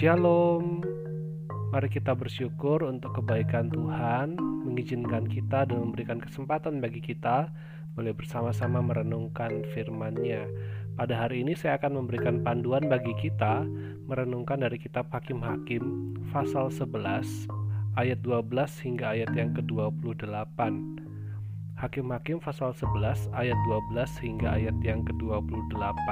Shalom. Mari kita bersyukur untuk kebaikan Tuhan, mengizinkan kita dan memberikan kesempatan bagi kita boleh bersama-sama merenungkan firman-Nya. Pada hari ini saya akan memberikan panduan bagi kita merenungkan dari kitab Hakim-Hakim pasal 11 ayat 12 hingga ayat yang ke-28. Hakim-Hakim pasal 11 ayat 12 hingga ayat yang ke-28.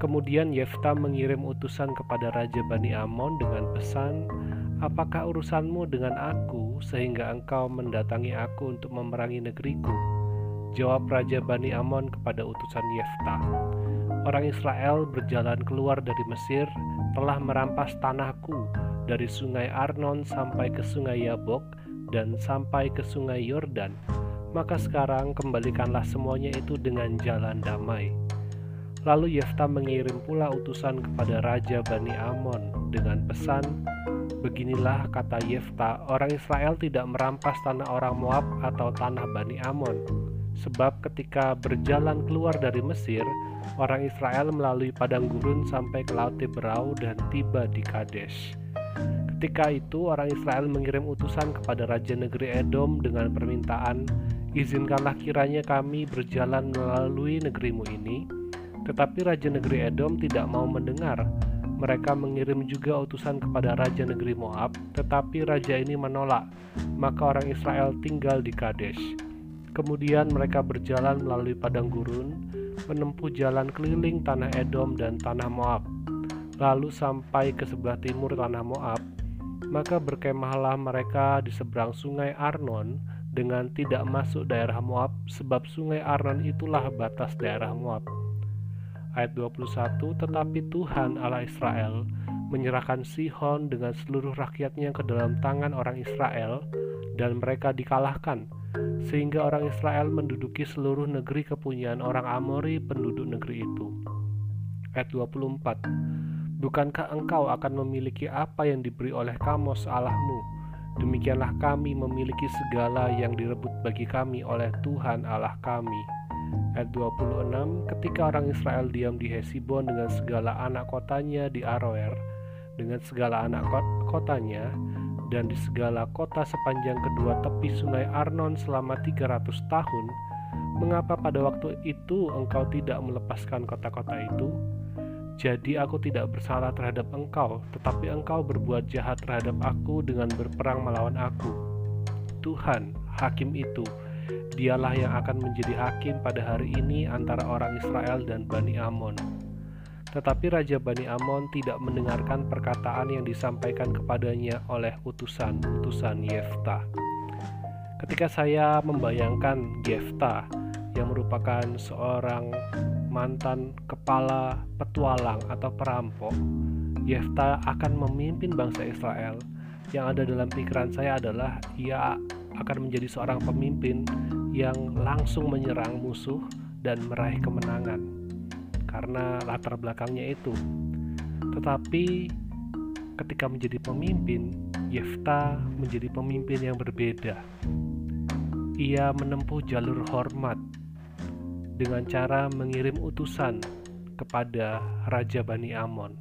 Kemudian Yefta mengirim utusan kepada Raja Bani Amon dengan pesan, Apakah urusanmu dengan aku sehingga engkau mendatangi aku untuk memerangi negeriku? Jawab Raja Bani Amon kepada utusan Yefta, Orang Israel berjalan keluar dari Mesir telah merampas tanahku dari sungai Arnon sampai ke sungai Yabok dan sampai ke sungai Yordan. Maka sekarang kembalikanlah semuanya itu dengan jalan damai Lalu Yefta mengirim pula utusan kepada Raja Bani Amon dengan pesan, Beginilah kata Yefta, orang Israel tidak merampas tanah orang Moab atau tanah Bani Amon. Sebab ketika berjalan keluar dari Mesir, orang Israel melalui padang gurun sampai ke Laut Teberau dan tiba di Kadesh. Ketika itu orang Israel mengirim utusan kepada Raja Negeri Edom dengan permintaan, Izinkanlah kiranya kami berjalan melalui negerimu ini, tetapi Raja Negeri Edom tidak mau mendengar. Mereka mengirim juga utusan kepada Raja Negeri Moab, tetapi Raja ini menolak. Maka orang Israel tinggal di Kadesh. Kemudian mereka berjalan melalui padang gurun, menempuh jalan keliling tanah Edom dan tanah Moab. Lalu sampai ke sebelah timur tanah Moab, maka berkemahlah mereka di seberang sungai Arnon dengan tidak masuk daerah Moab, sebab sungai Arnon itulah batas daerah Moab ayat 21 tetapi Tuhan Allah Israel menyerahkan Sihon dengan seluruh rakyatnya ke dalam tangan orang Israel dan mereka dikalahkan sehingga orang Israel menduduki seluruh negeri kepunyaan orang Amori penduduk negeri itu. Ayat 24 Bukankah engkau akan memiliki apa yang diberi oleh Kamos Allahmu? Demikianlah kami memiliki segala yang direbut bagi kami oleh Tuhan Allah kami Ayat 26 Ketika orang Israel diam di Hesibon dengan segala anak kotanya di Aroer dengan segala anak kotanya dan di segala kota sepanjang kedua tepi sungai Arnon selama 300 tahun mengapa pada waktu itu engkau tidak melepaskan kota-kota itu? Jadi aku tidak bersalah terhadap engkau tetapi engkau berbuat jahat terhadap aku dengan berperang melawan aku. Tuhan hakim itu Dialah yang akan menjadi hakim pada hari ini antara orang Israel dan Bani Amon. Tetapi Raja Bani Amon tidak mendengarkan perkataan yang disampaikan kepadanya oleh utusan-utusan Yefta. Ketika saya membayangkan Yefta yang merupakan seorang mantan kepala petualang atau perampok, Yefta akan memimpin bangsa Israel. Yang ada dalam pikiran saya adalah ia akan menjadi seorang pemimpin yang langsung menyerang musuh dan meraih kemenangan karena latar belakangnya itu. Tetapi ketika menjadi pemimpin, Yefta menjadi pemimpin yang berbeda. Ia menempuh jalur hormat dengan cara mengirim utusan kepada Raja Bani Amon.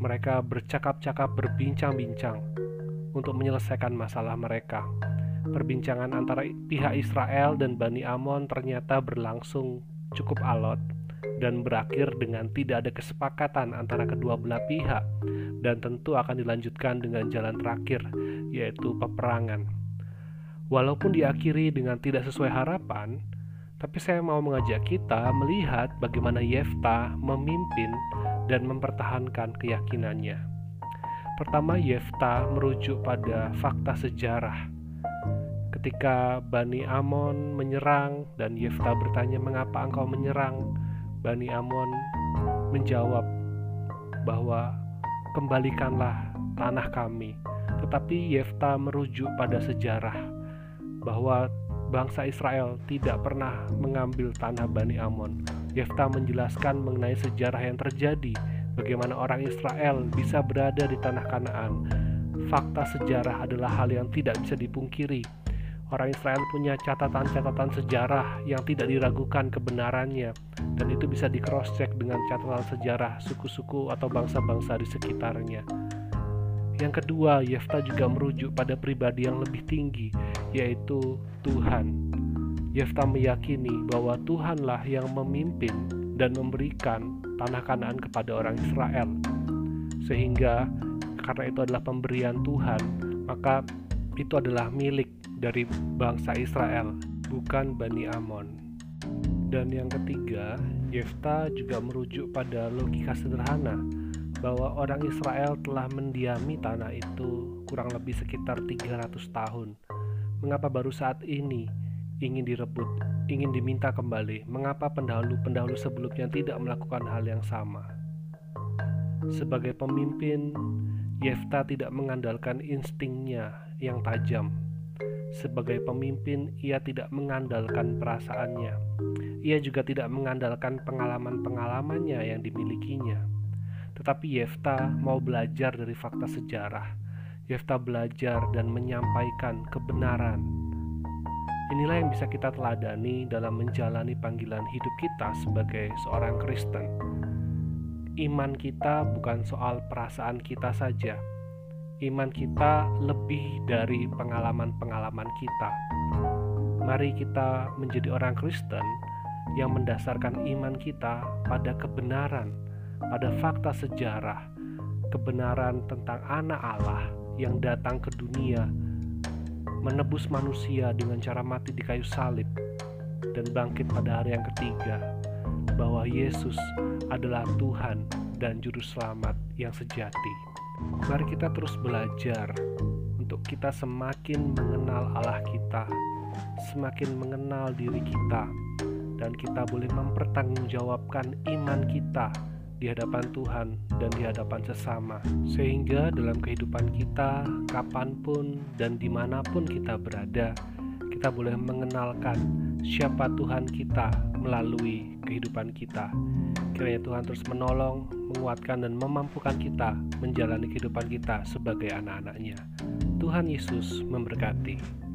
Mereka bercakap-cakap, berbincang-bincang untuk menyelesaikan masalah mereka. Perbincangan antara pihak Israel dan Bani Amon ternyata berlangsung cukup alot dan berakhir dengan tidak ada kesepakatan antara kedua belah pihak dan tentu akan dilanjutkan dengan jalan terakhir yaitu peperangan. Walaupun diakhiri dengan tidak sesuai harapan, tapi saya mau mengajak kita melihat bagaimana Yefta memimpin dan mempertahankan keyakinannya. Pertama, Yefta merujuk pada fakta sejarah. Ketika Bani Amon menyerang dan Yefta bertanya, "Mengapa engkau menyerang?" Bani Amon menjawab bahwa kembalikanlah tanah kami. Tetapi Yefta merujuk pada sejarah bahwa bangsa Israel tidak pernah mengambil tanah Bani Amon. Yefta menjelaskan mengenai sejarah yang terjadi bagaimana orang Israel bisa berada di tanah Kanaan. Fakta sejarah adalah hal yang tidak bisa dipungkiri. Orang Israel punya catatan-catatan sejarah yang tidak diragukan kebenarannya dan itu bisa di cross check dengan catatan sejarah suku-suku atau bangsa-bangsa di sekitarnya. Yang kedua, Yefta juga merujuk pada pribadi yang lebih tinggi, yaitu Tuhan. Yefta meyakini bahwa Tuhanlah yang memimpin dan memberikan tanah Kanaan kepada orang Israel. Sehingga karena itu adalah pemberian Tuhan, maka itu adalah milik dari bangsa Israel, bukan Bani Amon. Dan yang ketiga, Yefta juga merujuk pada logika sederhana bahwa orang Israel telah mendiami tanah itu kurang lebih sekitar 300 tahun. Mengapa baru saat ini ingin direbut, ingin diminta kembali? Mengapa pendahulu-pendahulu sebelumnya tidak melakukan hal yang sama? Sebagai pemimpin, Yefta tidak mengandalkan instingnya yang tajam, sebagai pemimpin, ia tidak mengandalkan perasaannya. Ia juga tidak mengandalkan pengalaman-pengalamannya yang dimilikinya. Tetapi Yefta mau belajar dari fakta sejarah. Yefta belajar dan menyampaikan kebenaran. Inilah yang bisa kita teladani dalam menjalani panggilan hidup kita sebagai seorang Kristen. Iman kita bukan soal perasaan kita saja, iman kita lebih dari pengalaman-pengalaman kita. Mari kita menjadi orang Kristen yang mendasarkan iman kita pada kebenaran, pada fakta sejarah, kebenaran tentang Anak Allah yang datang ke dunia, menebus manusia dengan cara mati di kayu salib, dan bangkit pada hari yang ketiga, bahwa Yesus adalah Tuhan dan Juru Selamat yang sejati. Mari kita terus belajar untuk kita semakin mengenal Allah kita, semakin mengenal diri kita, dan kita boleh mempertanggungjawabkan iman kita di hadapan Tuhan dan di hadapan sesama, sehingga dalam kehidupan kita, kapan pun dan di mana pun kita berada, kita boleh mengenalkan siapa Tuhan kita melalui kehidupan kita. Kiranya Tuhan terus menolong, menguatkan, dan memampukan kita menjalani kehidupan kita sebagai anak-anaknya. Tuhan Yesus memberkati.